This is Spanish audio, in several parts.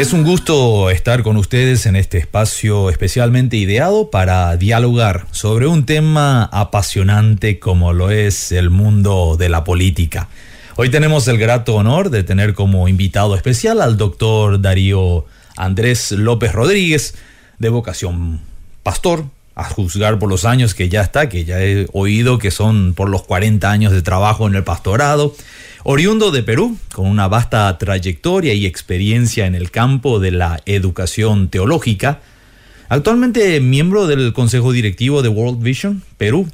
Es un gusto estar con ustedes en este espacio especialmente ideado para dialogar sobre un tema apasionante como lo es el mundo de la política. Hoy tenemos el grato honor de tener como invitado especial al doctor Darío Andrés López Rodríguez, de vocación pastor, a juzgar por los años que ya está, que ya he oído que son por los 40 años de trabajo en el pastorado. Oriundo de Perú, con una vasta trayectoria y experiencia en el campo de la educación teológica, actualmente miembro del Consejo Directivo de World Vision Perú,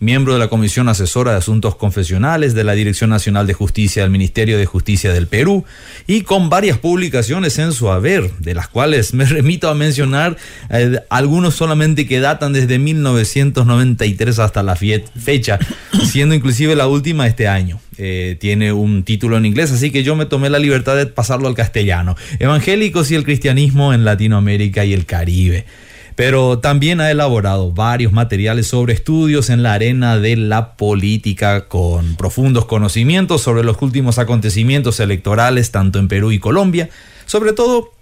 miembro de la Comisión Asesora de Asuntos Confesionales de la Dirección Nacional de Justicia del Ministerio de Justicia del Perú y con varias publicaciones en su haber, de las cuales me remito a mencionar eh, algunos solamente que datan desde 1993 hasta la fecha, siendo inclusive la última este año. Eh, tiene un título en inglés, así que yo me tomé la libertad de pasarlo al castellano. Evangélicos y el cristianismo en Latinoamérica y el Caribe pero también ha elaborado varios materiales sobre estudios en la arena de la política con profundos conocimientos sobre los últimos acontecimientos electorales tanto en Perú y Colombia, sobre todo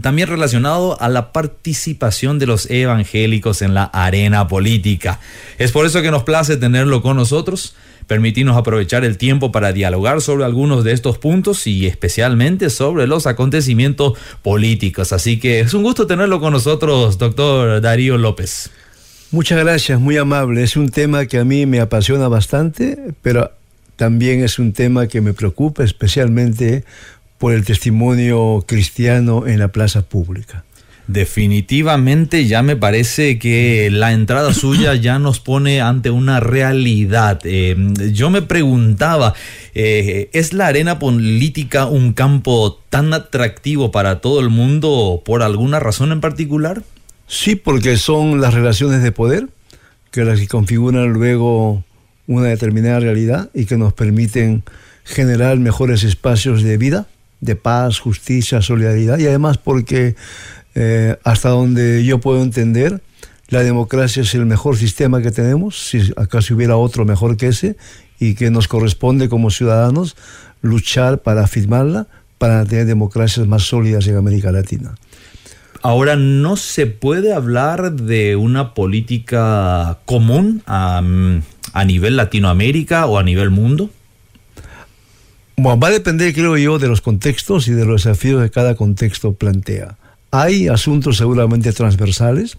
también relacionado a la participación de los evangélicos en la arena política. Es por eso que nos place tenerlo con nosotros permitirnos aprovechar el tiempo para dialogar sobre algunos de estos puntos y especialmente sobre los acontecimientos políticos. Así que es un gusto tenerlo con nosotros, doctor Darío López. Muchas gracias, muy amable. Es un tema que a mí me apasiona bastante, pero también es un tema que me preocupa especialmente por el testimonio cristiano en la plaza pública. Definitivamente ya me parece que la entrada suya ya nos pone ante una realidad. Eh, yo me preguntaba, eh, ¿es la arena política un campo tan atractivo para todo el mundo por alguna razón en particular? Sí, porque son las relaciones de poder que las que configuran luego una determinada realidad y que nos permiten generar mejores espacios de vida, de paz, justicia, solidaridad y además porque eh, hasta donde yo puedo entender, la democracia es el mejor sistema que tenemos, si acaso hubiera otro mejor que ese, y que nos corresponde como ciudadanos luchar para afirmarla, para tener democracias más sólidas en América Latina. Ahora, ¿no se puede hablar de una política común a, a nivel Latinoamérica o a nivel mundo? Bueno, va a depender, creo yo, de los contextos y de los desafíos que cada contexto plantea. Hay asuntos seguramente transversales,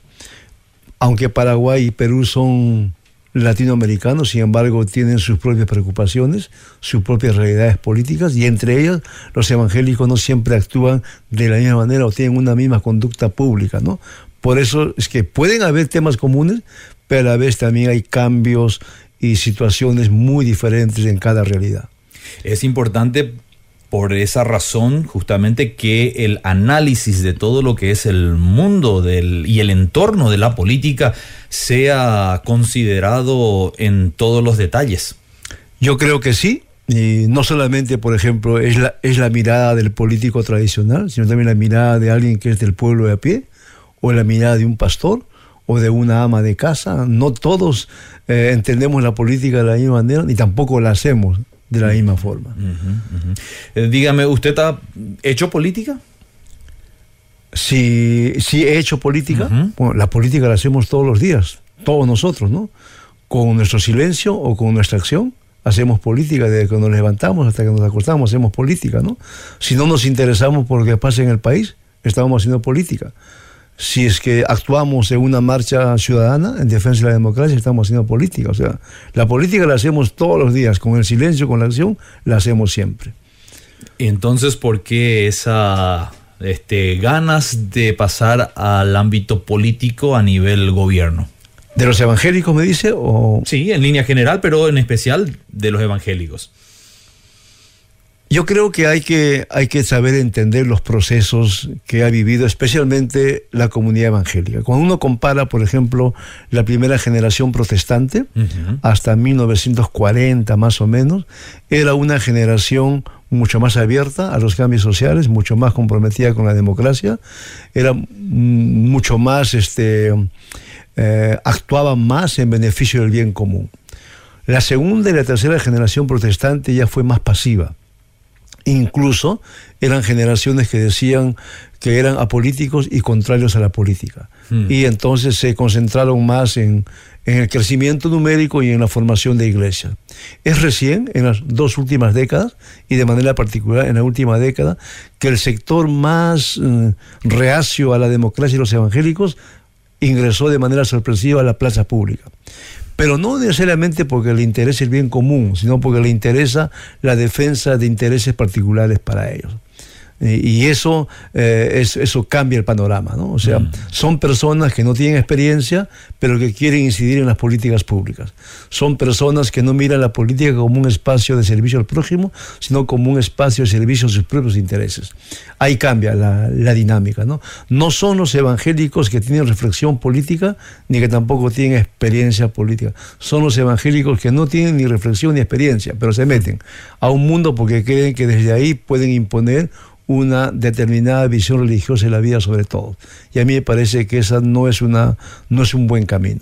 aunque Paraguay y Perú son latinoamericanos, sin embargo, tienen sus propias preocupaciones, sus propias realidades políticas, y entre ellas los evangélicos no siempre actúan de la misma manera o tienen una misma conducta pública, ¿no? Por eso es que pueden haber temas comunes, pero a la vez también hay cambios y situaciones muy diferentes en cada realidad. Es importante por esa razón justamente que el análisis de todo lo que es el mundo del, y el entorno de la política sea considerado en todos los detalles. Yo creo que sí, y no solamente, por ejemplo, es la, es la mirada del político tradicional, sino también la mirada de alguien que es del pueblo de a pie, o la mirada de un pastor, o de una ama de casa. No todos eh, entendemos la política de la misma manera, ni tampoco la hacemos de la misma forma. Eh, dígame, ¿usted ha hecho política? Sí, sí he hecho política. Bueno, la política la hacemos todos los días, todos nosotros, ¿no? Con nuestro silencio o con nuestra acción. Hacemos política desde que nos levantamos hasta que nos acostamos, hacemos política, ¿no? Si no nos interesamos por lo que pasa en el país, estamos haciendo política si es que actuamos en una marcha ciudadana en defensa de la democracia, estamos haciendo política. O sea, la política la hacemos todos los días, con el silencio, con la acción, la hacemos siempre. Entonces, ¿por qué esa este, ganas de pasar al ámbito político a nivel gobierno? ¿De los evangélicos me dice? O... Sí, en línea general, pero en especial de los evangélicos. Yo creo que hay, que hay que saber entender los procesos que ha vivido especialmente la comunidad evangélica. Cuando uno compara, por ejemplo, la primera generación protestante, hasta 1940 más o menos, era una generación mucho más abierta a los cambios sociales, mucho más comprometida con la democracia, era mucho más, este, eh, actuaba más en beneficio del bien común. La segunda y la tercera generación protestante ya fue más pasiva. Incluso eran generaciones que decían que eran apolíticos y contrarios a la política. Hmm. Y entonces se concentraron más en, en el crecimiento numérico y en la formación de iglesias. Es recién, en las dos últimas décadas, y de manera particular en la última década, que el sector más eh, reacio a la democracia y los evangélicos ingresó de manera sorpresiva a la plaza pública. Pero no necesariamente porque le interese el bien común, sino porque le interesa la defensa de intereses particulares para ellos. Y eso, eh, eso cambia el panorama, ¿no? O sea, mm. son personas que no tienen experiencia, pero que quieren incidir en las políticas públicas. Son personas que no miran la política como un espacio de servicio al prójimo, sino como un espacio de servicio a sus propios intereses. Ahí cambia la, la dinámica, ¿no? No son los evangélicos que tienen reflexión política, ni que tampoco tienen experiencia política. Son los evangélicos que no tienen ni reflexión ni experiencia, pero se meten a un mundo porque creen que desde ahí pueden imponer una determinada visión religiosa de la vida sobre todo. Y a mí me parece que esa no es, una, no es un buen camino.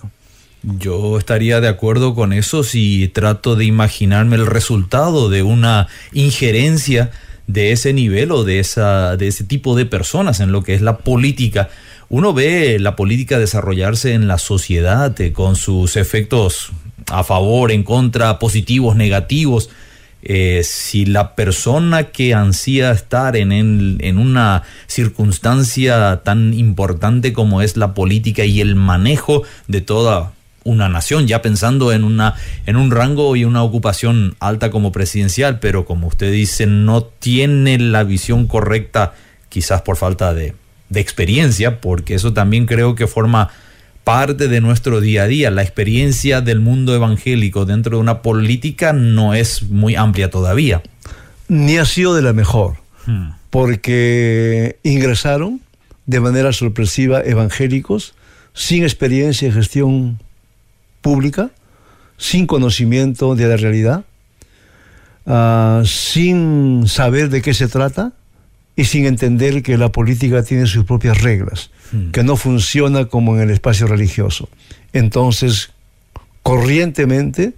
Yo estaría de acuerdo con eso si trato de imaginarme el resultado de una injerencia de ese nivel o de, esa, de ese tipo de personas en lo que es la política. Uno ve la política desarrollarse en la sociedad eh, con sus efectos a favor, en contra, positivos, negativos eh, si la persona que ansía estar en, en una circunstancia tan importante como es la política y el manejo de toda una nación, ya pensando en, una, en un rango y una ocupación alta como presidencial, pero como usted dice, no tiene la visión correcta, quizás por falta de, de experiencia, porque eso también creo que forma parte de nuestro día a día. La experiencia del mundo evangélico dentro de una política no es muy amplia todavía. Ni ha sido de la mejor, hmm. porque ingresaron de manera sorpresiva evangélicos sin experiencia en gestión pública, sin conocimiento de la realidad, ah, sin saber de qué se trata y sin entender que la política tiene sus propias reglas, hmm. que no funciona como en el espacio religioso. Entonces, corrientemente,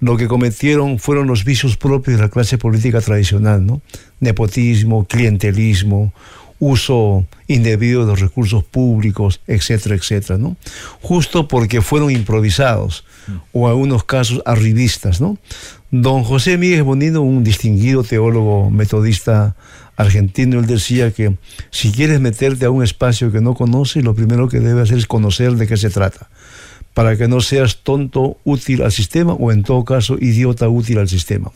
lo que cometieron fueron los vicios propios de la clase política tradicional, ¿no? Nepotismo, clientelismo, uso indebido de los recursos públicos, etcétera, etcétera, ¿no? Justo porque fueron improvisados hmm. o en algunos casos arribistas, ¿no? Don José Miguel Bonino, un distinguido teólogo metodista argentino, él decía que si quieres meterte a un espacio que no conoces, lo primero que debes hacer es conocer de qué se trata, para que no seas tonto útil al sistema o en todo caso idiota útil al sistema.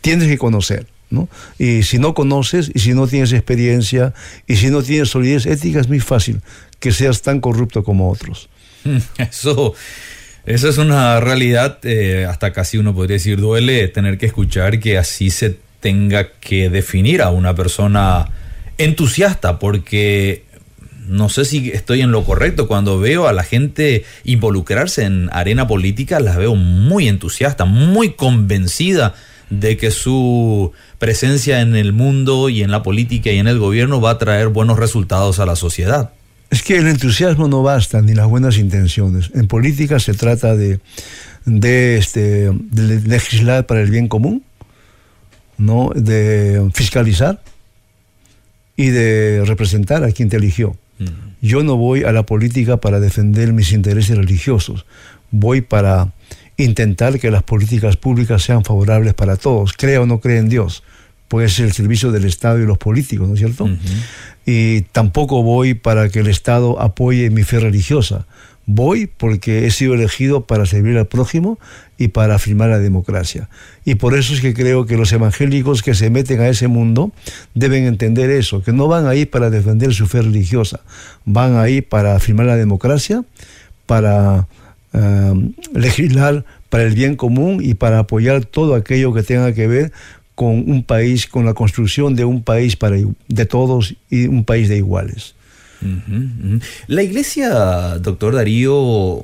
Tienes que conocer. ¿no? Y si no conoces, y si no tienes experiencia, y si no tienes solidez ética, es muy fácil que seas tan corrupto como otros. Eso, eso es una realidad, eh, hasta casi uno podría decir, duele tener que escuchar que así se tenga que definir a una persona entusiasta, porque no sé si estoy en lo correcto. Cuando veo a la gente involucrarse en arena política, las veo muy entusiasta, muy convencida de que su presencia en el mundo y en la política y en el gobierno va a traer buenos resultados a la sociedad. Es que el entusiasmo no basta, ni las buenas intenciones. En política se trata de, de, este, de legislar para el bien común ¿no? de fiscalizar y de representar a quien te eligió. Yo no voy a la política para defender mis intereses religiosos, voy para intentar que las políticas públicas sean favorables para todos, crea o no crea en Dios, pues es el servicio del Estado y los políticos, ¿no es cierto? Y tampoco voy para que el Estado apoye mi fe religiosa, Voy porque he sido elegido para servir al prójimo y para afirmar la democracia. Y por eso es que creo que los evangélicos que se meten a ese mundo deben entender eso, que no van ahí para defender su fe religiosa, van ahí para afirmar la democracia, para eh, legislar para el bien común y para apoyar todo aquello que tenga que ver con un país, con la construcción de un país para, de todos y un país de iguales. La iglesia, doctor Darío,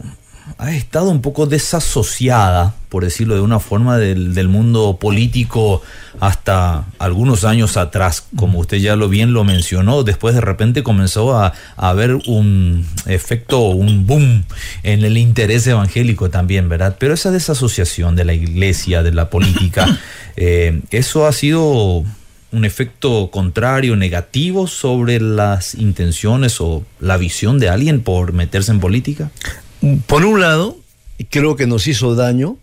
ha estado un poco desasociada, por decirlo de una forma, del, del, mundo político hasta algunos años atrás, como usted ya lo bien lo mencionó, después de repente comenzó a, a haber un efecto, un boom en el interés evangélico también, ¿verdad? Pero esa desasociación de la iglesia, de la política, eh, eso ha sido un efecto contrario, negativo sobre las intenciones o la visión de alguien por meterse en política? Por un lado, creo que nos hizo daño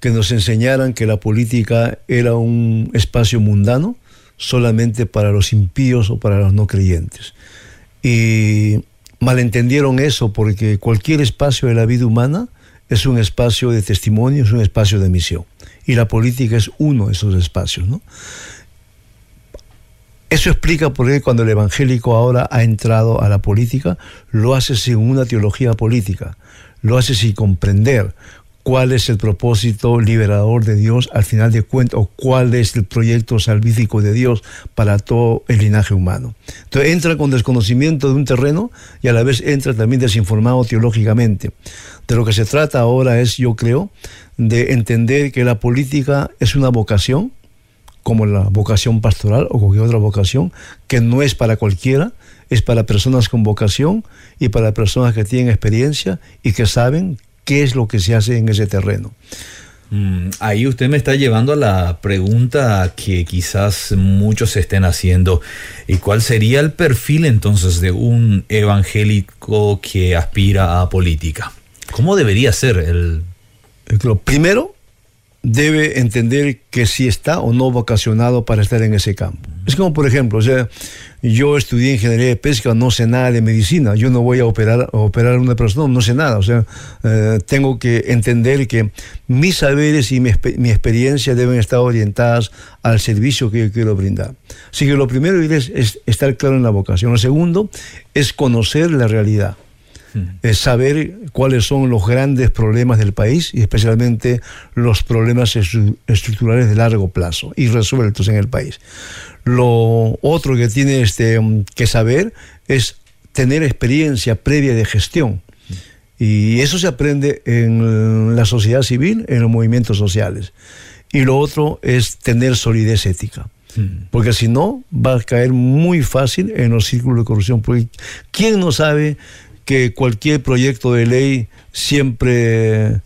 que nos enseñaran que la política era un espacio mundano solamente para los impíos o para los no creyentes. Y malentendieron eso porque cualquier espacio de la vida humana es un espacio de testimonio, es un espacio de misión. Y la política es uno de esos espacios, ¿no? Eso explica por qué cuando el evangélico ahora ha entrado a la política, lo hace sin una teología política, lo hace sin comprender cuál es el propósito liberador de Dios al final de cuentas, o cuál es el proyecto salvífico de Dios para todo el linaje humano. Entonces entra con desconocimiento de un terreno y a la vez entra también desinformado teológicamente. De lo que se trata ahora es, yo creo, de entender que la política es una vocación, como la vocación pastoral o cualquier otra vocación, que no es para cualquiera, es para personas con vocación y para personas que tienen experiencia y que saben qué es lo que se hace en ese terreno. Mm, ahí usted me está llevando a la pregunta que quizás muchos estén haciendo. ¿Y cuál sería el perfil entonces de un evangélico que aspira a política? ¿Cómo debería ser el... Primero, debe entender que si está o no vocacionado para estar en ese campo. Es como, por ejemplo, o sea, yo estudié ingeniería de pesca, no sé nada de medicina, yo no voy a operar, a operar una persona, no sé nada, o sea, eh, tengo que entender que mis saberes y mi, mi, experiencia deben estar orientadas al servicio que yo quiero brindar. Así que lo primero es, es estar claro en la vocación. Lo segundo es conocer la realidad es saber cuáles son los grandes problemas del país y especialmente los problemas estructurales de largo plazo y resueltos en el país. Lo otro que tiene este, que saber es tener experiencia previa de gestión. Y eso se aprende en la sociedad civil, en los movimientos sociales. Y lo otro es tener solidez ética. Porque si no, va a caer muy fácil en los círculos de corrupción. Porque ¿quién no sabe que cualquier proyecto de ley siempre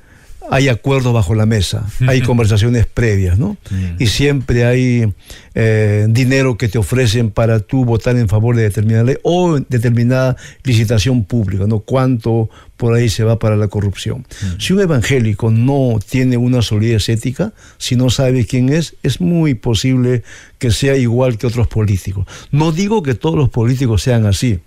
hay acuerdos bajo la mesa, hay conversaciones previas, ¿no? Mm. Y siempre hay eh, dinero que te ofrecen para tú votar en favor de determinada ley o determinada licitación pública, ¿no? Cuánto por ahí se va para la corrupción. Mm. Si un evangélico no tiene una solidez ética, si no sabe quién es, es muy posible que sea igual que otros políticos. No digo que todos los políticos sean así,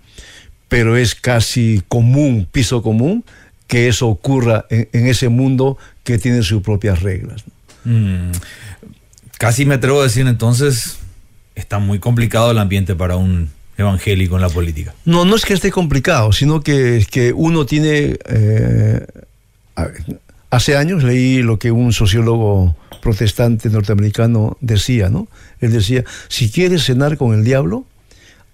pero es casi común, piso común, que eso ocurra en, ese mundo que tiene sus propias reglas. Mm, casi me atrevo a decir entonces, está muy complicado el ambiente para un evangélico en la política. No, no es que esté complicado, sino que, que uno tiene... Eh, hace años leí lo que un sociólogo protestante norteamericano decía, ¿no? Él decía, si quieres cenar con el diablo,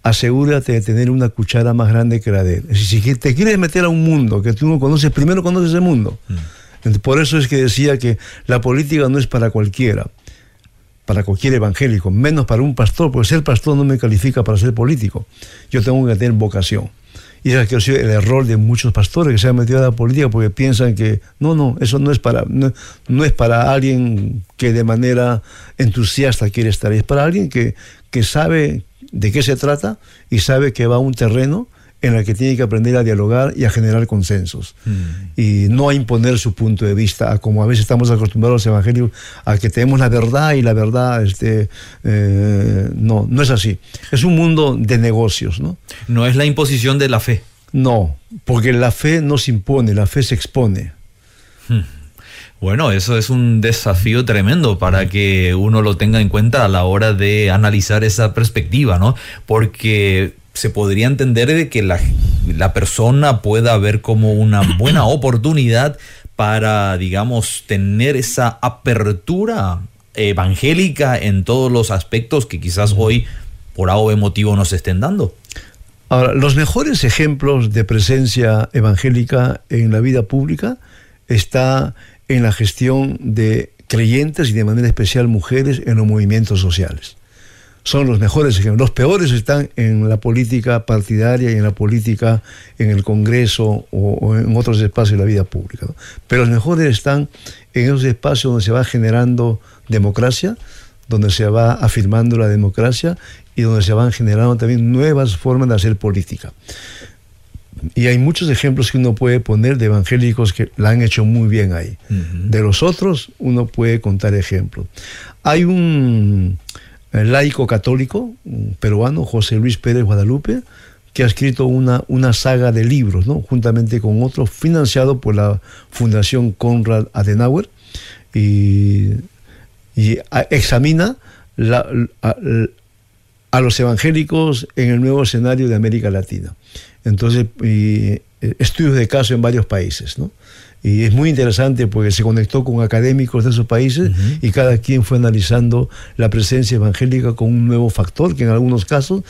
asegúrate de tener una cuchara más grande que la de él. Si te quieres meter a un mundo que tú no conoces, primero conoces el mundo. Mm. Por eso es que decía que la política no es para cualquiera, para cualquier evangélico, menos para un pastor, porque ser pastor no me califica para ser político. Yo tengo que tener vocación. Y es el error de muchos pastores que se han metido a la política porque piensan que no, no, eso no es para, no, es para alguien que de manera entusiasta quiere estar, es para alguien que, que sabe de qué se trata y sabe que va a un terreno en el que tiene que aprender a dialogar y a generar consensos. Mm. Y no a imponer su punto de vista, como a veces estamos acostumbrados los evangelios, a que tenemos la verdad y la verdad, este, eh, no, no es así. Es un mundo de negocios, ¿no? No es la imposición de la fe. No, porque la fe no se impone, la fe se expone. Hmm. Bueno, eso es un desafío tremendo para que uno lo tenga en cuenta a la hora de analizar esa perspectiva, ¿no? Porque se podría entender de que la, la persona pueda ver como una buena oportunidad para, digamos, tener esa apertura evangélica en todos los aspectos que quizás hoy por algo motivo nos estén dando. Ahora, los mejores ejemplos de presencia evangélica en la vida pública está en la gestión de creyentes y de manera especial mujeres en los movimientos sociales. Son los mejores ejemplos. Los peores están en la política partidaria y en la política en el Congreso o, en otros espacios de la vida pública. Pero los mejores están en esos espacios donde se va generando democracia, donde se va afirmando la democracia y donde se van generando también nuevas formas de hacer política. Y hay muchos ejemplos que uno puede poner de evangélicos que la han hecho muy bien ahí. De los otros uno puede contar ejemplos. Hay un laico católico un peruano, José Luis Pérez Guadalupe, que ha escrito una, una saga de libros, ¿no? juntamente con otros, financiado por la Fundación Konrad Adenauer, y, y examina la, a los evangélicos en el nuevo escenario de América Latina. Entonces, eh, estudios de caso en varios países, ¿no? Y es muy interesante porque se conectó con académicos de esos países y cada quien fue analizando la presencia evangélica con un nuevo factor que en algunos casos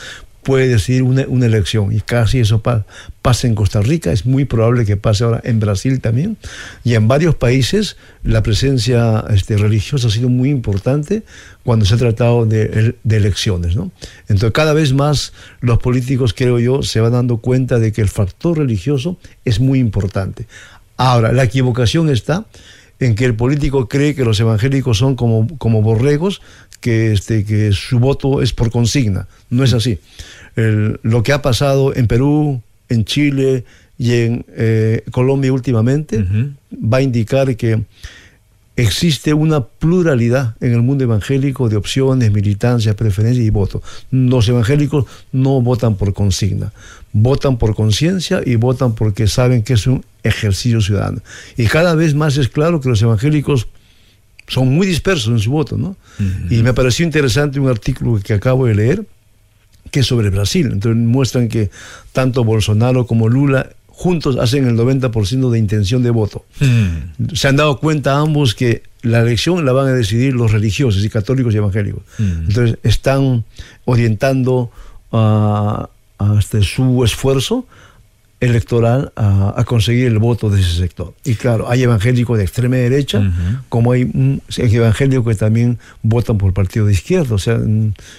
puede decidir una, una elección. Y casi eso pasa en Costa Rica, es muy probable que pase ahora en Brasil también. Y en varios países la presencia este, religiosa ha sido muy importante cuando se ha tratado de, de, elecciones. ¿no? Entonces cada vez más los políticos, creo yo, se van dando cuenta de que el factor religioso es muy importante. Ahora, la equivocación está en que el político cree que los evangélicos son como, como borregos, que, este, que su voto es por consigna. No es así. lo que ha pasado en Perú, en Chile y en eh, Colombia últimamente va a indicar que existe una pluralidad en el mundo evangélico de opciones, militancias, preferencias y votos. Los evangélicos no votan por consigna, votan por conciencia y votan porque saben que es un ejercicio ciudadano. Y cada vez más es claro que los evangélicos son muy dispersos en su voto, ¿no? Y me pareció interesante un artículo que acabo de leer, que es sobre Brasil. Entonces muestran que tanto Bolsonaro como Lula juntos hacen el 90% de intención de voto. Mm. Se han dado cuenta ambos que la elección la van a decidir los religiosos y católicos y evangélicos. Mm. Entonces están orientando a, este, su esfuerzo electoral a, conseguir el voto de ese sector. Y claro, hay evangélicos de extrema derecha, como hay evangélicos que también votan por partido de izquierda. O sea,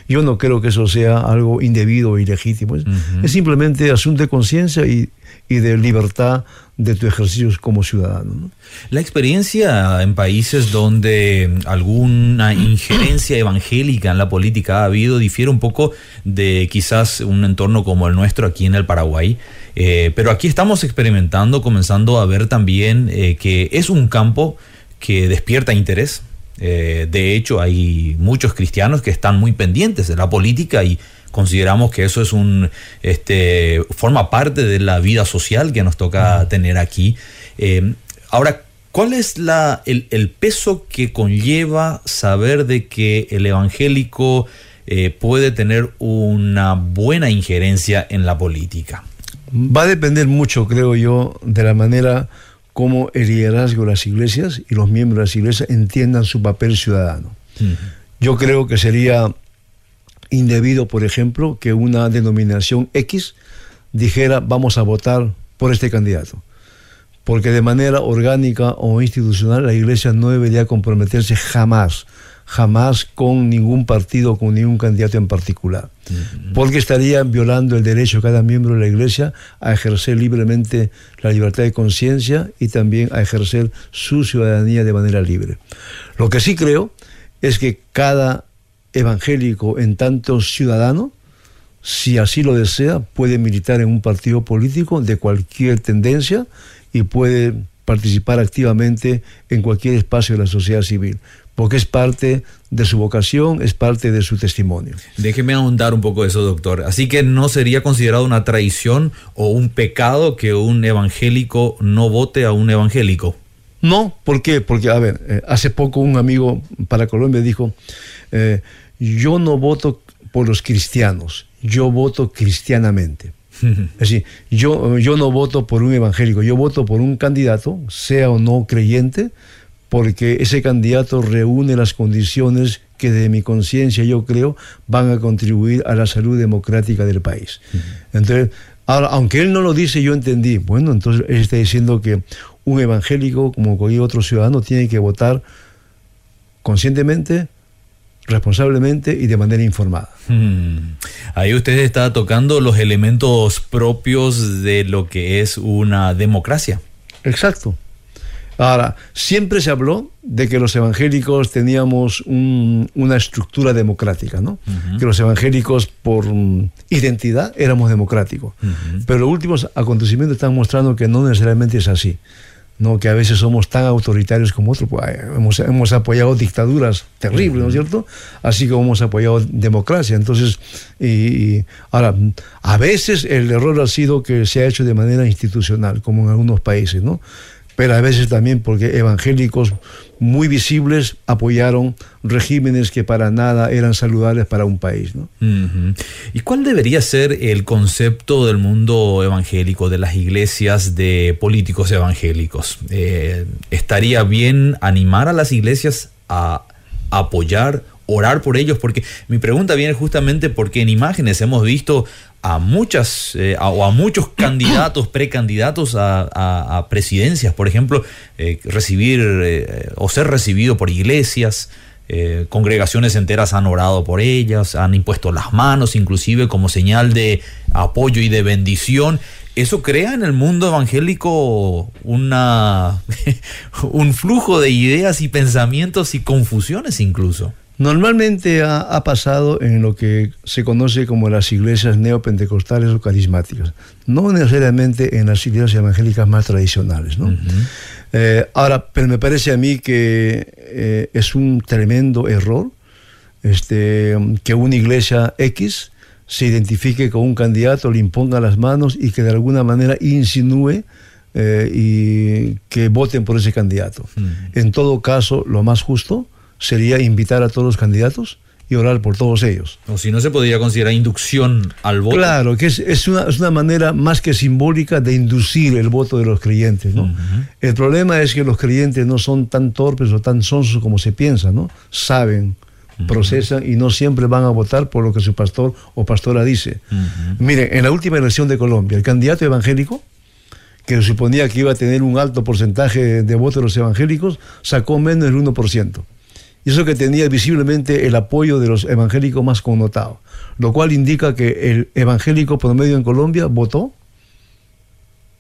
yo no creo que eso sea algo indebido o ilegítimo. Es simplemente asunto de conciencia y, y de libertad de tu ejercicio como ciudadano. La experiencia en países donde alguna injerencia evangélica en la política ha habido difiere un poco de quizás un entorno como el nuestro aquí en el Paraguay. Eh, pero aquí estamos experimentando, comenzando a ver también eh, que es un campo que despierta interés. Eh, de hecho, hay muchos cristianos que están muy pendientes de la política y consideramos que eso es un este forma parte de la vida social que nos toca tener aquí. ahora, ¿cuál es la, el, el, peso que conlleva saber de que el evangélico puede tener una buena injerencia en la política? Va a depender mucho, creo yo, de la manera como el liderazgo de las iglesias y los miembros de las iglesias entiendan su papel ciudadano. Yo creo que sería indebido, por ejemplo, que una denominación X dijera vamos a votar por este candidato. Porque de manera orgánica o institucional la iglesia no debería comprometerse jamás jamás con ningún partido, con ningún candidato en particular, porque estarían violando el derecho de cada miembro de la Iglesia a ejercer libremente la libertad de conciencia y también a ejercer su ciudadanía de manera libre. Lo que sí creo es que cada evangélico, en tanto ciudadano, si así lo desea, puede militar en un partido político de cualquier tendencia y puede participar activamente en cualquier espacio de la sociedad civil porque es parte de su vocación, es parte de su testimonio. Déjeme ahondar un poco eso, doctor. Así que no sería considerado una traición o un pecado que un evangélico no vote a un evangélico. No, ¿por qué? Porque, a ver, eh, hace poco un amigo para Colombia dijo, eh, yo no voto por los cristianos, yo voto cristianamente. Es decir, yo, yo no voto por un evangélico, yo voto por un candidato, sea o no creyente, porque ese candidato reúne las condiciones que de mi conciencia yo creo van a contribuir a la salud democrática del país. Entonces, ahora, aunque él no lo dice, yo entendí, bueno, entonces él está diciendo que un evangélico, como cualquier otro ciudadano, tiene que votar conscientemente, responsablemente y de manera informada. Hmm. Ahí usted está tocando los elementos propios de lo que es una democracia. Exacto. Ahora, siempre se habló de que los evangélicos teníamos una estructura democrática, ¿no? Que los evangélicos por mm, identidad éramos democráticos. Pero los últimos acontecimientos están mostrando que no necesariamente es así. ¿no? que a veces somos tan autoritarios como otros. Pues, hemos, hemos, apoyado dictaduras terribles, ¿no es cierto? Así como hemos apoyado democracia. Entonces, y, ahora, a veces el error ha sido que se ha hecho de manera institucional, como en algunos países, ¿no? Pero a veces también porque evangélicos muy visibles apoyaron regímenes que para nada eran saludables para un país. ¿no? ¿Y cuál debería ser el concepto del mundo evangélico, de las iglesias, de políticos evangélicos? Eh, ¿Estaría bien animar a las iglesias a apoyar orar por ellos, porque mi pregunta viene justamente porque en imágenes hemos visto a muchas eh, o a muchos candidatos, precandidatos a, presidencias, por ejemplo, eh, recibir eh, o ser recibido por iglesias, congregaciones enteras han orado por ellas, han impuesto las manos, inclusive como señal de apoyo y de bendición. Eso crea en el mundo evangélico una un flujo de ideas y pensamientos y confusiones incluso. Normalmente ha, pasado en lo que se conoce como las iglesias neopentecostales o carismáticas, no necesariamente en las iglesias evangélicas más tradicionales. ¿no? Eh, ahora, pero me parece a mí que eh, es un tremendo error este, que una iglesia X se identifique con un candidato, le imponga las manos y que de alguna manera insinúe eh, y que voten por ese candidato. En todo caso, lo más justo sería invitar a todos los candidatos y orar por todos ellos. O si no se podría considerar inducción al voto. Claro, que es, es, una, es una, manera más que simbólica de inducir el voto de los creyentes. ¿no? El problema es que los creyentes no son tan torpes o tan sonsos como se piensa, ¿no? Saben, procesan y no siempre van a votar por lo que su pastor o pastora dice. Miren, en la última elección de Colombia, el candidato evangélico, que suponía que iba a tener un alto porcentaje de votos de los evangélicos, sacó menos del 1% y eso que tenía visiblemente el apoyo de los evangélicos más connotados, lo cual indica que el evangélico promedio en Colombia votó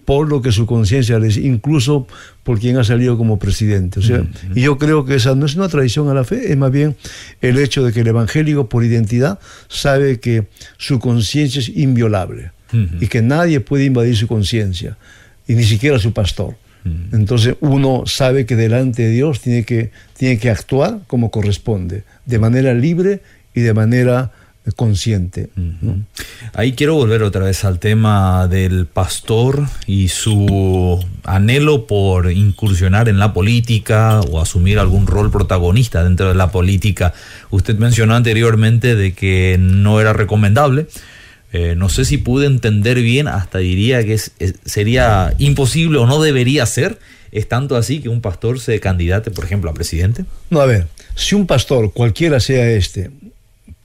por lo que su conciencia le dice, incluso por quien ha salido como presidente. O sea, Y yo creo que esa no es una tradición a la fe, es más bien el hecho de que el evangélico por identidad sabe que su conciencia es inviolable y que nadie puede invadir su conciencia, y ni siquiera su pastor. Entonces uno sabe que delante de Dios tiene que, tiene que actuar como corresponde, de manera libre y de manera consciente. Ahí quiero volver otra vez al tema del pastor y su anhelo por incursionar en la política o asumir algún rol protagonista dentro de la política. Usted mencionó anteriormente de que no era recomendable. Eh, no sé si pude entender bien, hasta diría que sería imposible o no debería ser, es tanto así que un pastor se candidate, por ejemplo, a presidente. No, a ver, si un pastor, cualquiera sea este,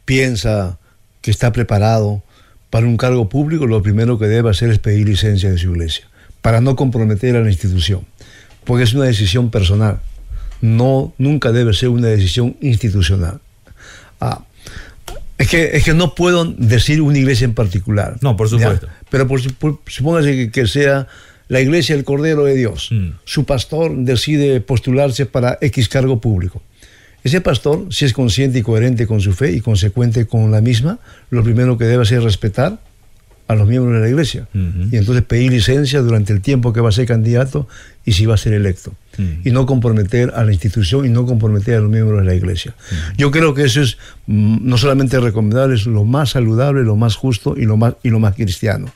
piensa que está preparado para un cargo público, lo primero que debe hacer es pedir licencia de su iglesia, para no comprometer a la institución, porque es una decisión personal, no, nunca debe ser una decisión institucional. Ah, es que, es que no puedo decir una iglesia en particular. No, por supuesto. Pero por, supóngase que, sea la iglesia el Cordero de Dios. Mm. Su pastor decide postularse para X cargo público. Ese pastor, si es consciente y coherente con su fe y consecuente con la misma, lo primero que debe hacer es respetar a los miembros de la iglesia. Y entonces pedir licencia durante el tiempo que va a ser candidato y si va a ser electo. Y no comprometer a la institución y no comprometer a los miembros de la iglesia. Yo creo que eso es mm, no solamente recomendable, es lo más saludable, lo más justo y lo más, y lo más cristiano.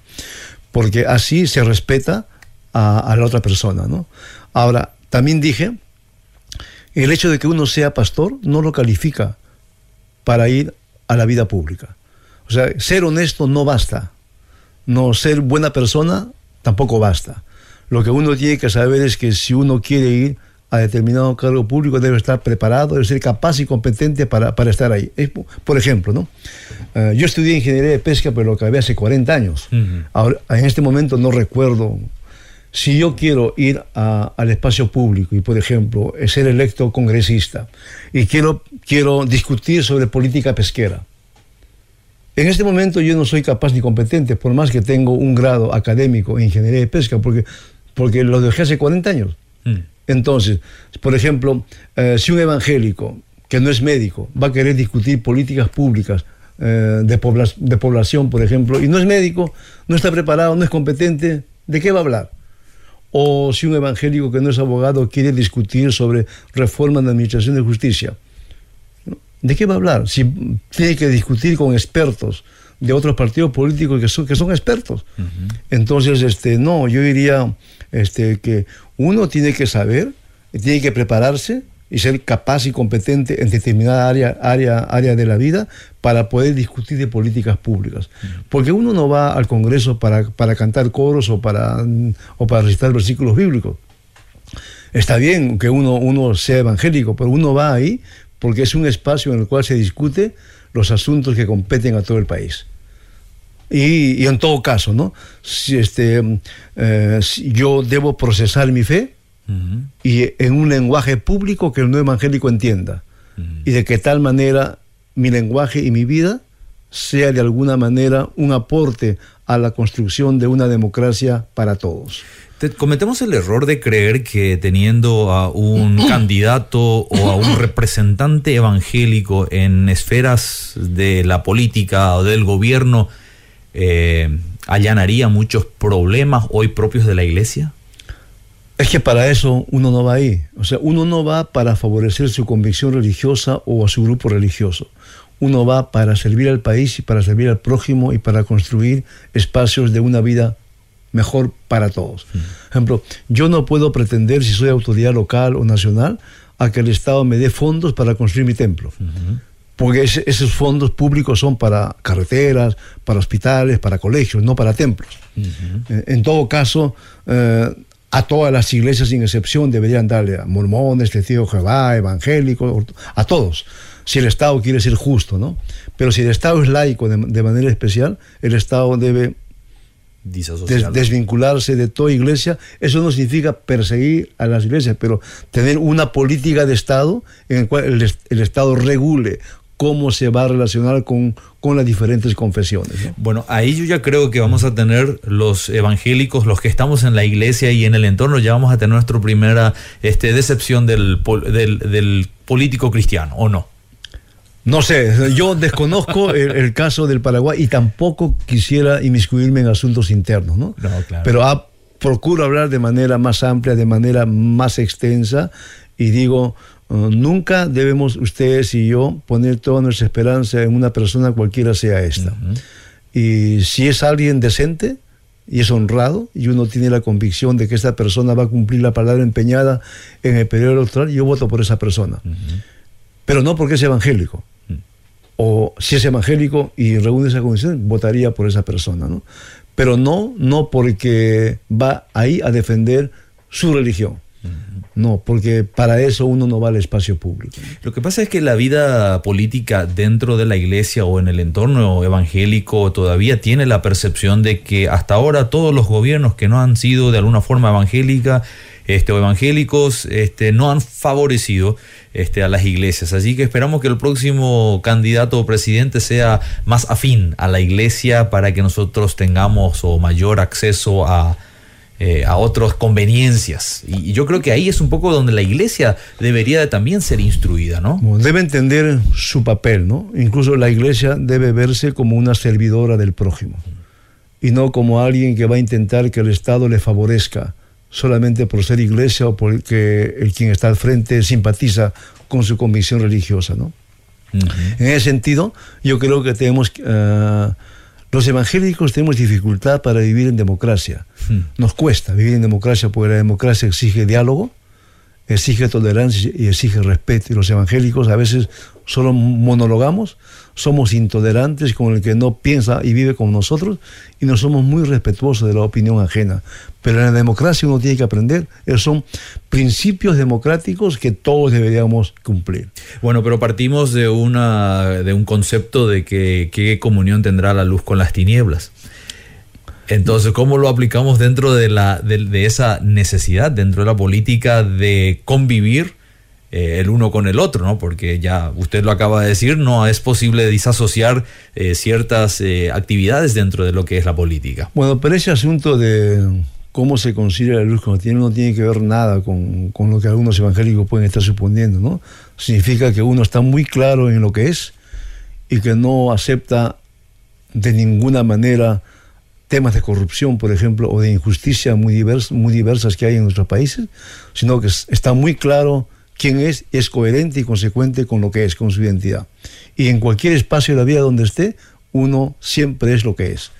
Porque así se respeta a, la otra persona. ¿no? Ahora, también dije, el hecho de que uno sea pastor no lo califica para ir a la vida pública. O sea, ser honesto no basta no ser buena persona tampoco basta. Lo que uno tiene que saber es que si uno quiere ir a determinado cargo público debe estar preparado, debe ser capaz y competente para, para estar ahí. por ejemplo, ¿no? Eh, yo estudié ingeniería de pesca, pero lo acabé hace 40 años. Ahora, en este momento no recuerdo. Si yo quiero ir al espacio público y, por ejemplo, ser electo congresista y quiero, quiero discutir sobre política pesquera, en este momento yo no soy capaz ni competente, por más que tengo un grado académico en ingeniería de pesca, porque, porque lo dejé hace 40 años. Mm. Entonces, por ejemplo, eh, si un evangélico que no es médico va a querer discutir políticas públicas eh, de, de población, por ejemplo, y no es médico, no está preparado, no es competente, ¿de qué va a hablar? O si un evangélico que no es abogado quiere discutir sobre reforma de administración de justicia, ¿de qué va a hablar? Si tiene que discutir con expertos de otros partidos políticos que son, que son expertos. Entonces, este, no, yo diría este, que uno tiene que saber, tiene que prepararse y ser capaz y competente en determinada área, área, área de la vida para poder discutir de políticas públicas. Porque uno no va al Congreso para, para cantar coros o para, o para recitar versículos bíblicos. Está bien que uno, uno sea evangélico, pero uno va ahí porque es un espacio en el cual se discute los asuntos que competen a todo el país. Y, en todo caso, ¿no? Si este, eh, yo debo procesar mi fe y en un lenguaje público que el no evangélico entienda. Y de que tal manera mi lenguaje y mi vida sea de alguna manera un aporte a la construcción de una democracia para todos cometemos el error de creer que teniendo a un candidato o a un representante evangélico en esferas de la política o del gobierno eh, allanaría muchos problemas hoy propios de la iglesia? Es que para eso uno no va ahí. O sea, uno no va para favorecer su convicción religiosa o a su grupo religioso. Uno va para servir al país y para servir al prójimo y para construir espacios de una vida mejor para todos. Por ejemplo, yo no puedo pretender, si soy autoridad local o nacional, a que el Estado me dé fondos para construir mi templo. Porque esos fondos públicos son para carreteras, para hospitales, para colegios, no para templos. Eh, en todo caso, eh, a todas las iglesias sin excepción deberían darle a mormones, testigos de Jehová, evangélicos, a todos, si el Estado quiere ser justo, ¿no? Pero si el Estado es laico de manera especial, el Estado debe desvincularse de toda iglesia, eso no significa perseguir a las iglesias, pero tener una política de Estado en la cual el, Estado regule cómo se va a relacionar con, con las diferentes confesiones. Bueno, ahí yo ya creo que vamos a tener los evangélicos, los que estamos en la iglesia y en el entorno, ya vamos a tener nuestra primera este, decepción del, del, del político cristiano, ¿o no? No sé, yo desconozco el, caso del Paraguay y tampoco quisiera inmiscuirme en asuntos internos, ¿no? Pero procuro hablar de manera más amplia, de manera más extensa y digo, uh, nunca debemos ustedes y yo poner toda nuestra esperanza en una persona cualquiera sea esta. Y si es alguien decente y es honrado y uno tiene la convicción de que esta persona va a cumplir la palabra empeñada en el periodo electoral, yo voto por esa persona. Pero no porque es evangélico o si es evangélico y reúne esa condición, votaría por esa persona, ¿no? Pero no, no porque va ahí a defender su religión. No, porque para eso uno no va al espacio público. Lo que pasa es que la vida política dentro de la iglesia o en el entorno evangélico todavía tiene la percepción de que hasta ahora todos los gobiernos que no han sido de alguna forma evangélica este, o evangélicos este, no han favorecido este, a las iglesias. Así que esperamos que el próximo candidato o presidente sea más afín a la iglesia para que nosotros tengamos o mayor acceso a, eh, a otras conveniencias. Y, yo creo que ahí es un poco donde la iglesia debería de también ser instruida, ¿no? Debe entender su papel, ¿no? Incluso la iglesia debe verse como una servidora del prójimo y no como alguien que va a intentar que el Estado le favorezca solamente por ser iglesia o porque el quien está al frente simpatiza con su convicción religiosa, ¿no? En ese sentido, yo creo que tenemos, uh, los evangélicos tenemos dificultad para vivir en democracia. Nos cuesta vivir en democracia porque la democracia exige diálogo, exige tolerancia y exige respeto. Y los evangélicos a veces solo monologamos, somos intolerantes con el que no piensa y vive con nosotros y no somos muy respetuosos de la opinión ajena. Pero en la democracia uno tiene que aprender, son principios democráticos que todos deberíamos cumplir. Bueno, pero partimos de, una, de un concepto de que qué comunión tendrá la luz con las tinieblas. Entonces, ¿cómo lo aplicamos dentro de, la, de, esa necesidad, dentro de la política de convivir eh, el uno con el otro? ¿no? Porque ya usted lo acaba de decir, no es posible disasociar eh, ciertas eh, actividades dentro de lo que es la política. Bueno, pero ese asunto de cómo se considera la luz cuando tiene, no tiene que ver nada con, con lo que algunos evangélicos pueden estar suponiendo, ¿no? Significa que uno está muy claro en lo que es y que no acepta de ninguna manera temas de corrupción, por ejemplo, o de injusticia muy, muy diversas que hay en nuestros países, sino que está muy claro quién es, es coherente y consecuente con lo que es, con su identidad. Y en cualquier espacio de la vida donde esté, uno siempre es lo que es.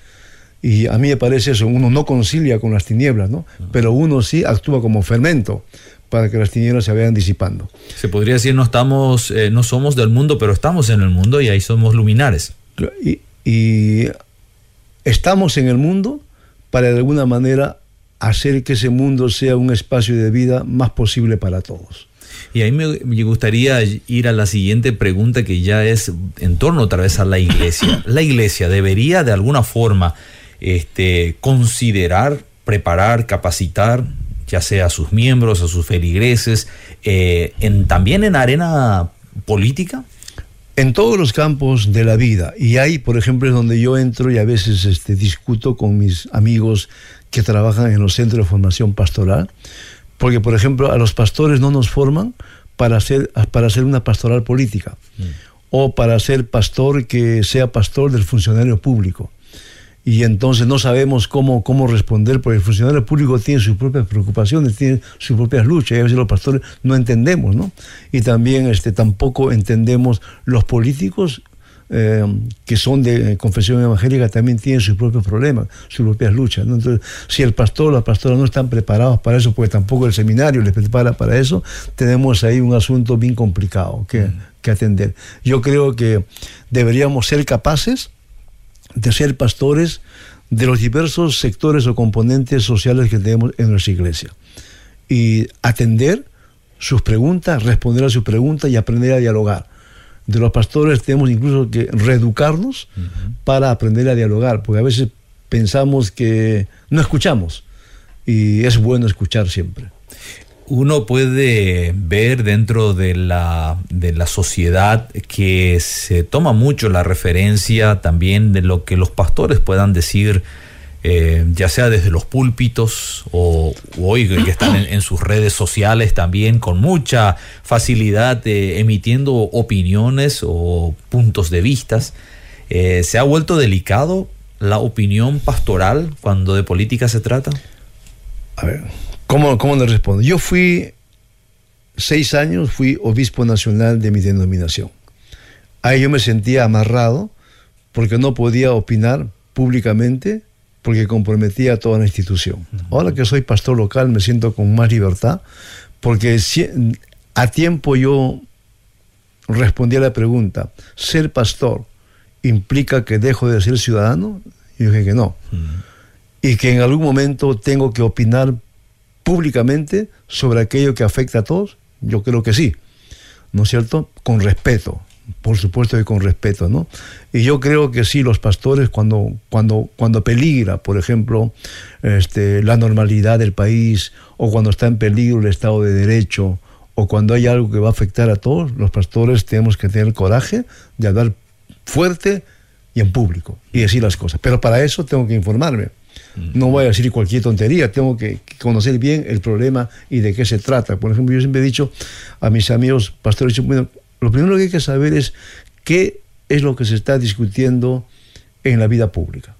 Y a mí me parece eso, uno no concilia con las tinieblas, ¿no? Pero uno sí actúa como fermento para que las tinieblas se vayan disipando. Se podría decir, no estamos, eh, no somos del mundo, pero estamos en el mundo y ahí somos luminares. Y, y Estamos en el mundo para de alguna manera hacer que ese mundo sea un espacio de vida más posible para todos. Y ahí me, gustaría ir a la siguiente pregunta que ya es en torno otra vez a la iglesia. La iglesia debería de alguna forma este, considerar, preparar, capacitar, ya sea a sus miembros, a sus feligreses, eh, en, también en arena política en todos los campos de la vida. Y hay, por ejemplo, es donde yo entro y a veces este, discuto con mis amigos que trabajan en los centros de formación pastoral, porque, por ejemplo, a los pastores no nos forman para hacer, para hacer una pastoral política mm. o para ser pastor que sea pastor del funcionario público y entonces no sabemos cómo, cómo responder, porque el funcionario público tiene sus propias preocupaciones, tiene sus propias luchas, y a veces los pastores no entendemos, ¿no? Y también este, tampoco entendemos los políticos eh, que son de confesión evangélica también tienen sus propios problemas, sus propias luchas. ¿no? Entonces, si el pastor o la pastora no están preparados para eso, porque tampoco el seminario les prepara para eso, tenemos ahí un asunto bien complicado que, mm. que atender. Yo creo que deberíamos ser capaces de ser pastores de los diversos sectores o componentes sociales que tenemos en nuestra iglesia. Y atender sus preguntas, responder a sus preguntas y aprender a dialogar. De los pastores tenemos incluso que reeducarnos para aprender a dialogar, porque a veces pensamos que no escuchamos y es bueno escuchar siempre. Uno puede ver dentro de la, de la sociedad que se toma mucho la referencia también de lo que los pastores puedan decir, eh, ya sea desde los púlpitos o, hoy que están en, sus redes sociales también con mucha facilidad eh, emitiendo opiniones o puntos de vistas. Eh, ¿Se ha vuelto delicado la opinión pastoral cuando de política se trata? A ver, ¿Cómo, cómo le respondo? Yo fui seis años, fui obispo nacional de mi denominación. Ahí yo me sentía amarrado porque no podía opinar públicamente porque comprometía a toda la institución. Ahora que soy pastor local me siento con más libertad porque a tiempo yo respondí a la pregunta, ¿ser pastor implica que dejo de ser ciudadano? Y yo dije que no. Y que en algún momento tengo que opinar públicamente sobre aquello que afecta a todos? Yo creo que sí, ¿no es cierto? Con respeto, por supuesto que con respeto, ¿no? Y yo creo que sí, los pastores cuando, cuando, cuando peligra, por ejemplo, este, la normalidad del país, o cuando está en peligro el Estado de Derecho, o cuando hay algo que va a afectar a todos, los pastores tenemos que tener coraje de hablar fuerte y en público y decir las cosas. Pero para eso tengo que informarme. No voy a decir cualquier tontería, tengo que conocer bien el problema y de qué se trata. Por ejemplo, yo siempre he dicho a mis amigos pastores, bueno, lo primero que hay que saber es qué es lo que se está discutiendo en la vida pública.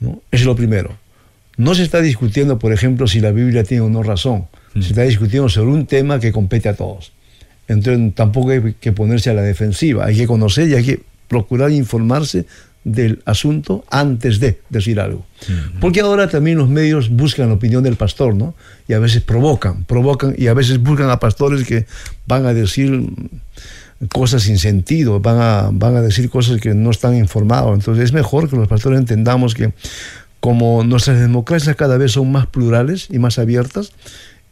¿no? Es lo primero. No se está discutiendo, por ejemplo, si la Biblia tiene o no razón. Se está discutiendo sobre un tema que compete a todos. Entonces tampoco hay que ponerse a la defensiva. Hay que conocer y hay que procurar informarse del asunto antes de decir algo. Porque ahora también los medios buscan la opinión del pastor, ¿no? Y a veces provocan, provocan y a veces buscan a pastores que van a decir cosas sin sentido, van a, van a decir cosas que no están informados. Entonces es mejor que los pastores entendamos que como nuestras democracias cada vez son más plurales y más abiertas,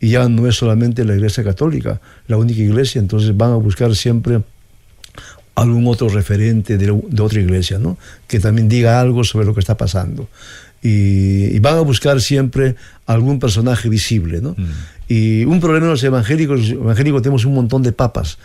y ya no es solamente la Iglesia Católica, la única iglesia, entonces van a buscar siempre algún otro referente de, otra iglesia, ¿no? que también diga algo sobre lo que está pasando. Y, van a buscar siempre algún personaje visible. ¿no? Mm. Y un problema de los evangélicos, los evangélicos tenemos un montón de papas.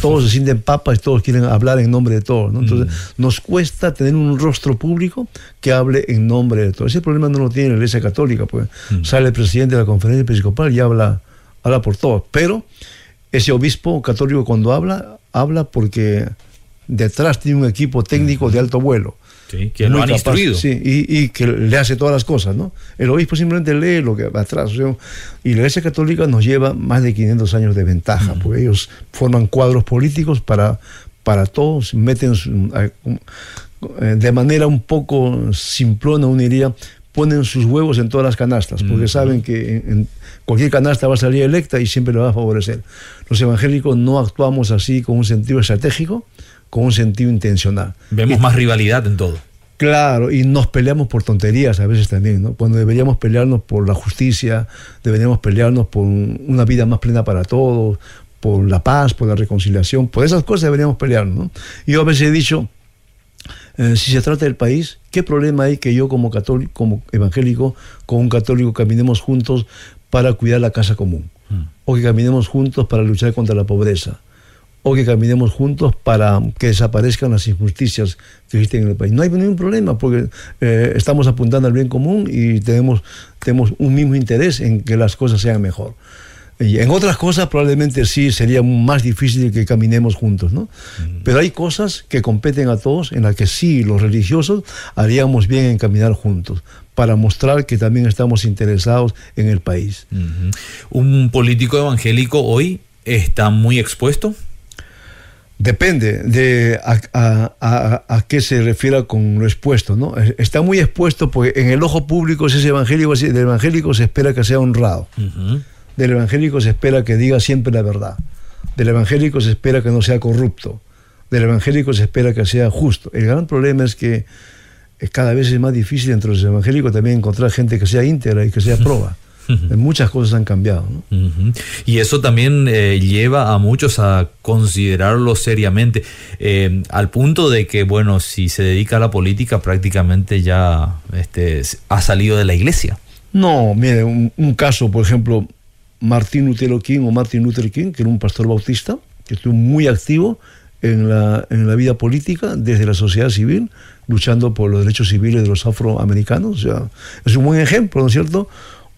Todos se sienten papas y todos quieren hablar en nombre de todos. ¿no? Entonces mm. nos cuesta tener un rostro público que hable en nombre de todos. Ese problema no lo tiene la Iglesia Católica, pues mm. sale el presidente de la conferencia episcopal y habla, habla por todos. Pero ese obispo católico cuando habla, habla porque detrás tiene un equipo técnico de alto vuelo. Sí, que lo han instruido. Sí, y, que le hace todas las cosas, ¿no? El obispo simplemente lee lo que va atrás. y la Iglesia Católica nos lleva más de 500 años de ventaja, porque ellos forman cuadros políticos para, para todos, meten eh, de manera un poco simplona, uno diría, ponen sus huevos en todas las canastas, porque saben que en, cualquier canasta va a salir electa y siempre le va a favorecer. Los evangélicos no actuamos así con un sentido estratégico, con un sentido intencional. Vemos más rivalidad en todo. Claro, y nos peleamos por tonterías a veces también, ¿no? Cuando deberíamos pelearnos por la justicia, deberíamos pelearnos por una vida más plena para todos, por la paz, por la reconciliación, por esas cosas deberíamos pelearnos, ¿no? Yo a veces he dicho, eh, si se trata del país, ¿qué problema hay que yo como católico, como evangélico, con un católico caminemos juntos para cuidar la casa común? Mm. O que caminemos juntos para luchar contra la pobreza o que caminemos juntos para que desaparezcan las injusticias que existen en el país. No hay ningún problema porque eh, estamos apuntando al bien común y tenemos, tenemos un mismo interés en que las cosas sean mejor. Y en otras cosas probablemente sí sería más difícil que caminemos juntos, ¿no? Pero hay cosas que competen a todos en las que sí los religiosos haríamos bien en caminar juntos para mostrar que también estamos interesados en el país. ¿Un político evangélico hoy está muy expuesto? Depende de a, qué se refiera con lo expuesto, ¿no? Está muy expuesto porque en el ojo público ese evangélico, del evangélico se espera que sea honrado. Del evangélico se espera que diga siempre la verdad. Del evangélico se espera que no sea corrupto. Del evangélico se espera que sea justo. El gran problema es que cada vez es más difícil entre los evangélicos también encontrar gente que sea íntegra y que sea proba. Muchas cosas han cambiado. Y eso también eh, lleva a muchos a considerarlo seriamente, eh, al punto de que, bueno, si se dedica a la política, prácticamente ya este, ha salido de la iglesia. No, mire, un, caso, por ejemplo, Martín Lutero King o Martin Luther King, que era un pastor bautista, que estuvo muy activo en la, en la vida política desde la sociedad civil, luchando por los derechos civiles de los afroamericanos. O sea, es un buen ejemplo, ¿no es cierto?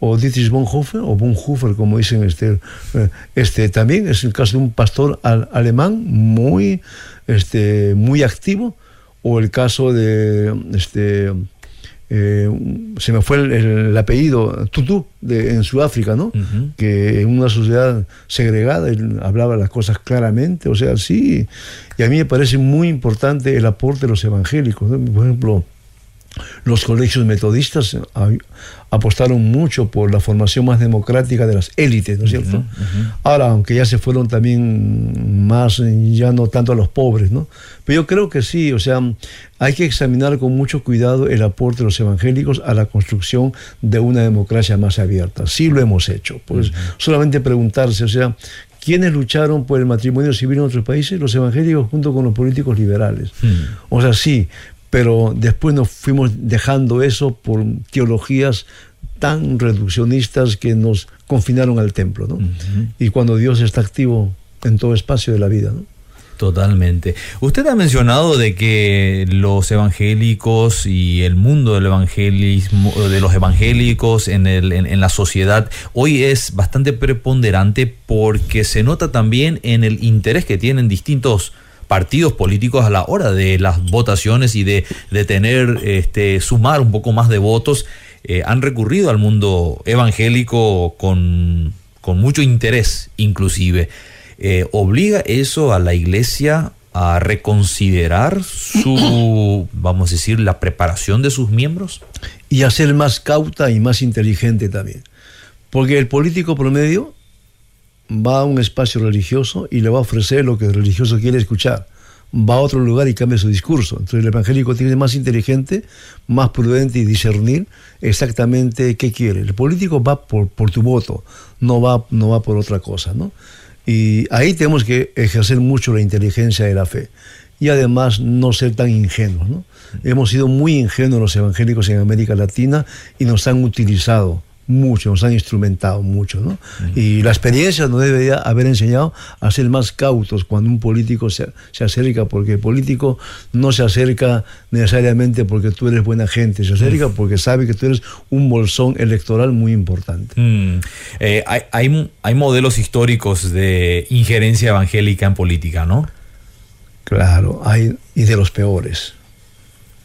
O Dietrich Bonhoeffer, o Bonhoeffer, como dicen este, eh, este, también es el caso de un pastor alemán muy, este, muy activo, o el caso de, este, eh, se me fue el, apellido, Tutu, de, en Sudáfrica, ¿no? Que en una sociedad segregada él hablaba las cosas claramente, o sea, sí, y a mí me parece muy importante el aporte de los evangélicos, por ejemplo, los colegios metodistas apostaron mucho por la formación más democrática de las élites, ¿no es cierto? Ahora, aunque ya se fueron también más, ya no tanto a los pobres, ¿no? Pero yo creo que sí, o sea, hay que examinar con mucho cuidado el aporte de los evangélicos a la construcción de una democracia más abierta. Sí lo hemos hecho, pues solamente preguntarse, o sea, ¿Quiénes lucharon por el matrimonio civil en otros países? Los evangélicos junto con los políticos liberales. O sea, sí, pero después nos fuimos dejando eso por teologías tan reduccionistas que nos confinaron al templo, ¿no? Y cuando Dios está activo en todo espacio de la vida, ¿no? Totalmente. Usted ha mencionado de que los evangélicos y el mundo del evangelismo, de los evangélicos en, el, en, la sociedad hoy es bastante preponderante porque se nota también en el interés que tienen distintos partidos políticos a la hora de las votaciones y de, tener, este, sumar un poco más de votos, eh, han recurrido al mundo evangélico con, mucho interés inclusive. Eh, ¿Obliga eso a la iglesia a reconsiderar su, vamos a decir, la preparación de sus miembros? Y a ser más cauta y más inteligente también. Porque el político promedio va a un espacio religioso y le va a ofrecer lo que el religioso quiere escuchar. Va a otro lugar y cambia su discurso. Entonces el evangélico tiene más inteligente, más prudente y discernir exactamente qué quiere. El político va por, tu voto, no va, no va por otra cosa. ¿no? Y ahí tenemos que ejercer mucho la inteligencia de la fe. Y además no ser tan ingenuos. ¿no? Hemos sido muy ingenuos los evangélicos en América Latina y nos han utilizado mucho, nos han instrumentado mucho, ¿no? Y la experiencia nos debería haber enseñado a ser más cautos cuando un político se, se, acerca, porque el político no se acerca necesariamente porque tú eres buena gente, se acerca porque sabe que tú eres un bolsón electoral muy importante. Mm. Eh, hay, hay, hay modelos históricos de injerencia evangélica en política, ¿no? Claro, hay, y de los peores.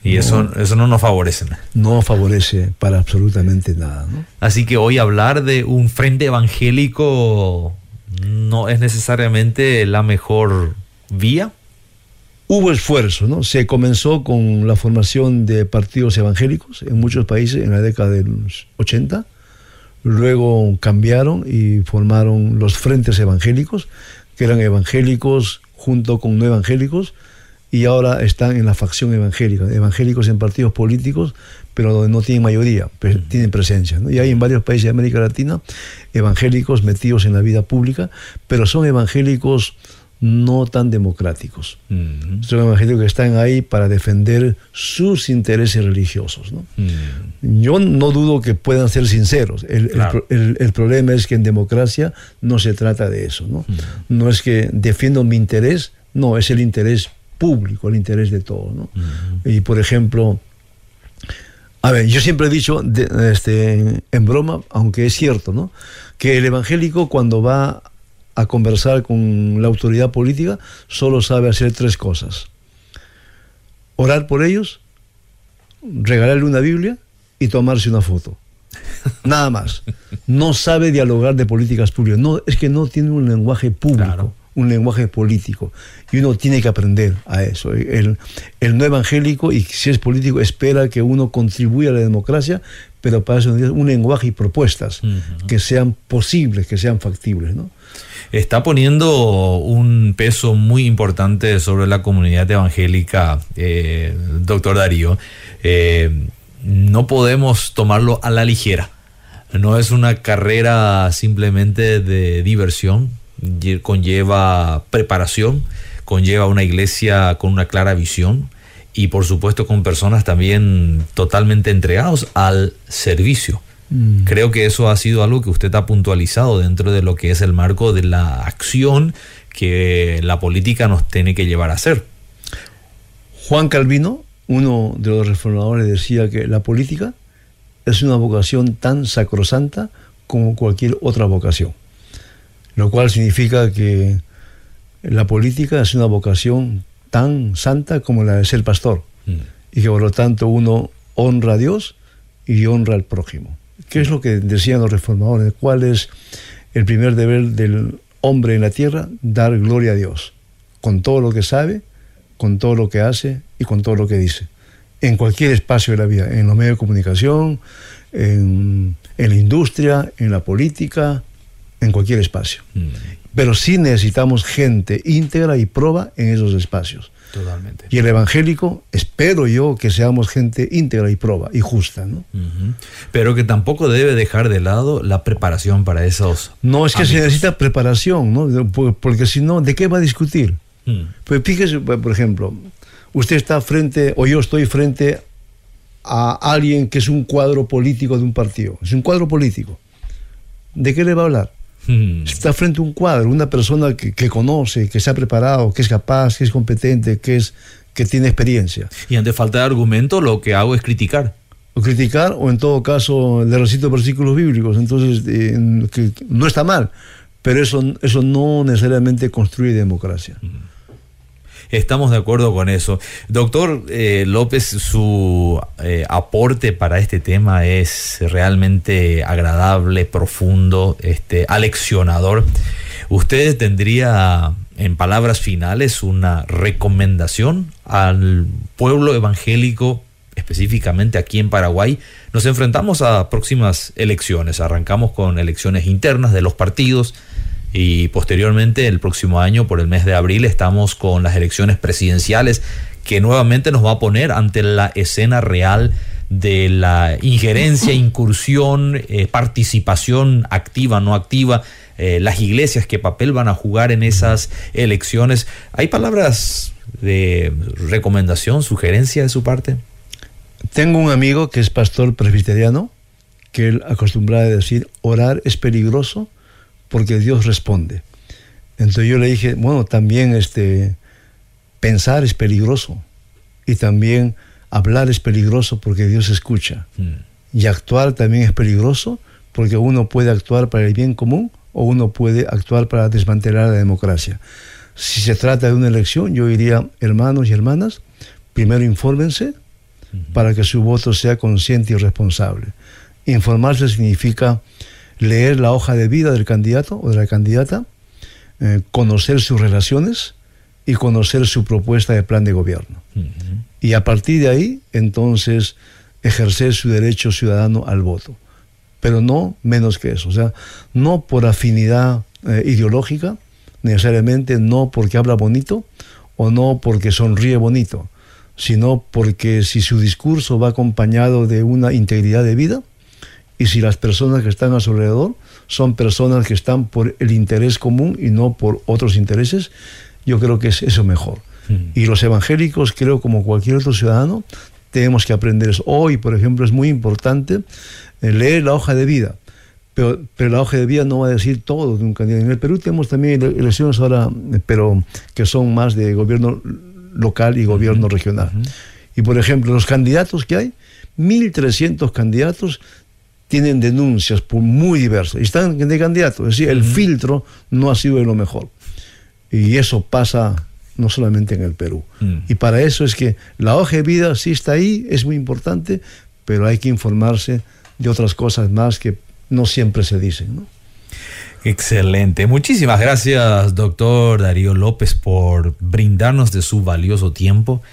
Y eso, eso no nos favorece. No favorece para absolutamente nada. ¿no? Así que hoy hablar de un frente evangélico no es necesariamente la mejor vía. Hubo esfuerzo, ¿no? Se comenzó con la formación de partidos evangélicos en muchos países en la década de los 80. Luego cambiaron y formaron los frentes evangélicos, que eran evangélicos junto con no evangélicos y ahora están en la facción evangélica, evangélicos en partidos políticos, pero donde no tienen mayoría, pero tienen presencia. ¿no? Y hay en varios países de América Latina evangélicos metidos en la vida pública, pero son evangélicos no tan democráticos. Uh -huh. Son evangélicos que están ahí para defender sus intereses religiosos. ¿no? Uh -huh. Yo no dudo que puedan ser sinceros. El, claro. el, el, el, problema es que en democracia no se trata de eso. No, uh -huh. no es que defiendo mi interés, no, es el interés público, el interés de todos. ¿no? Uh -huh. Y por ejemplo, a ver, yo siempre he dicho, de, este, en broma, aunque es cierto, ¿no? que el evangélico cuando va a conversar con la autoridad política solo sabe hacer tres cosas. Orar por ellos, regalarle una Biblia y tomarse una foto. Nada más. No sabe dialogar de políticas públicas. No, es que no tiene un lenguaje público. Claro un lenguaje político y uno tiene que aprender a eso. El, el, no evangélico, y si es político, espera que uno contribuya a la democracia, pero para eso un lenguaje y propuestas uh -huh. que sean posibles, que sean factibles. ¿no? Está poniendo un peso muy importante sobre la comunidad evangélica, eh, doctor Darío. Eh, no podemos tomarlo a la ligera. No es una carrera simplemente de diversión, conlleva preparación, conlleva una iglesia con una clara visión y por supuesto con personas también totalmente entregados al servicio. Mm. Creo que eso ha sido algo que usted ha puntualizado dentro de lo que es el marco de la acción que la política nos tiene que llevar a hacer. Juan Calvino, uno de los reformadores, decía que la política es una vocación tan sacrosanta como cualquier otra vocación lo cual significa que la política es una vocación tan santa como la de ser pastor mm. y que por lo tanto uno honra a Dios y honra al prójimo. ¿Qué es lo que decían los reformadores? ¿Cuál es el primer deber del hombre en la tierra? Dar gloria a Dios, con todo lo que sabe, con todo lo que hace y con todo lo que dice. En cualquier espacio de la vida, en los medios de comunicación, en, en la industria, en la política, en cualquier espacio. Mm. Pero sí necesitamos gente íntegra y proba en esos espacios. Totalmente. Y el evangélico, espero yo que seamos gente íntegra y proba y justa, ¿no? Uh -huh. Pero que tampoco debe dejar de lado la preparación para esos. No, es que amigos. se necesita preparación, ¿no? Porque si no, ¿de qué va a discutir? Mm. Pues fíjese, por ejemplo, usted está frente, o yo estoy frente a alguien que es un cuadro político de un partido. Es un cuadro político. ¿De qué le va a hablar? Hmm. Está frente a un cuadro, una persona que, que, conoce, que se ha preparado, que es capaz, que es competente, que, es, que tiene experiencia. Y ante falta de argumento, lo que hago es criticar. O criticar, o en todo caso, le recito versículos bíblicos. Entonces, eh, que no está mal, pero eso, eso no necesariamente construye democracia. Hmm. Estamos de acuerdo con eso. Doctor eh, López, su eh, aporte para este tema es realmente agradable, profundo, este, aleccionador. ¿Usted tendría en palabras finales, una recomendación al pueblo evangélico, específicamente aquí en Paraguay. Nos enfrentamos a próximas elecciones. Arrancamos con elecciones internas de los partidos y posteriormente el próximo año, por el mes de abril, estamos con las elecciones presidenciales que nuevamente nos va a poner ante la escena real de la injerencia, incursión, eh, participación activa, no activa, eh, las iglesias, qué papel van a jugar en esas elecciones. ¿Hay palabras de recomendación, sugerencia de su parte? Tengo un amigo que es pastor presbiteriano, que él acostumbra a decir, orar es peligroso porque Dios responde. Entonces yo le dije, bueno, también este, pensar es peligroso y también hablar es peligroso porque Dios escucha. Mm. Y actuar también es peligroso porque uno puede actuar para el bien común o uno puede actuar para desmantelar la democracia. Si se trata de una elección, yo diría, hermanos y hermanas, primero infórmense para que su voto sea consciente y responsable. Informarse significa leer la hoja de vida del candidato o de la candidata, eh, conocer sus relaciones y conocer su propuesta de plan de gobierno y a partir de ahí entonces ejercer su derecho ciudadano al voto. Pero no menos que eso, o sea, no por afinidad eh, ideológica, necesariamente no porque habla bonito o no porque sonríe bonito, sino porque si su discurso va acompañado de una integridad de vida y si las personas que están a su alrededor son personas que están por el interés común y no por otros intereses, yo creo que es eso mejor. Y los evangélicos, creo, como cualquier otro ciudadano, tenemos que aprender eso. Hoy, por ejemplo, es muy importante eh, leer la hoja de vida. Pero, pero, la hoja de vida no va a decir todo de un candidato. En el Perú tenemos también elecciones ahora, eh, pero que son más de gobierno local y gobierno regional. Y por ejemplo, los candidatos que hay, 1.300 candidatos tienen denuncias muy diversas y están de candidatos. Es decir, el filtro no ha sido de lo mejor. Y eso pasa no solamente en el Perú. Mm. Y para eso es que la hoja de vida sí está ahí, es muy importante, pero hay que informarse de otras cosas más que no siempre se dicen. Excelente. Muchísimas gracias, doctor Darío López, por brindarnos de su valioso tiempo.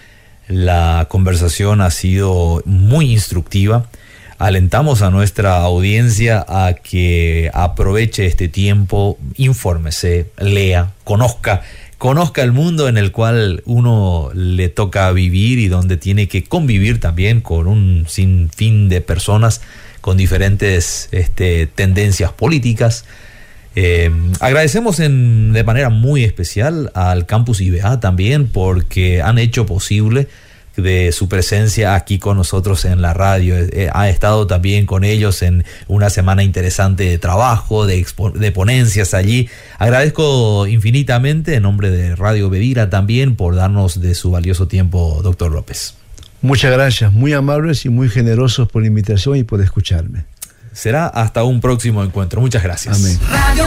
La conversación ha sido muy instructiva. Alentamos a nuestra audiencia a que aproveche este tiempo, infórmese, lea, conozca conozca el mundo en el cual uno le toca vivir y donde tiene que convivir también con un sinfín de personas con diferentes este, tendencias políticas. Eh, agradecemos de manera muy especial al Campus IBA también porque han hecho posible de su presencia aquí con nosotros en la radio. Eh, ha estado también con ellos en una semana interesante de trabajo, de, de ponencias allí. Agradezco infinitamente en nombre de Radio Bedira también por darnos de su valioso tiempo, doctor López. Muchas gracias, muy amables y muy generosos por la invitación y por escucharme. Será hasta un próximo encuentro. Muchas gracias. Amén. Radio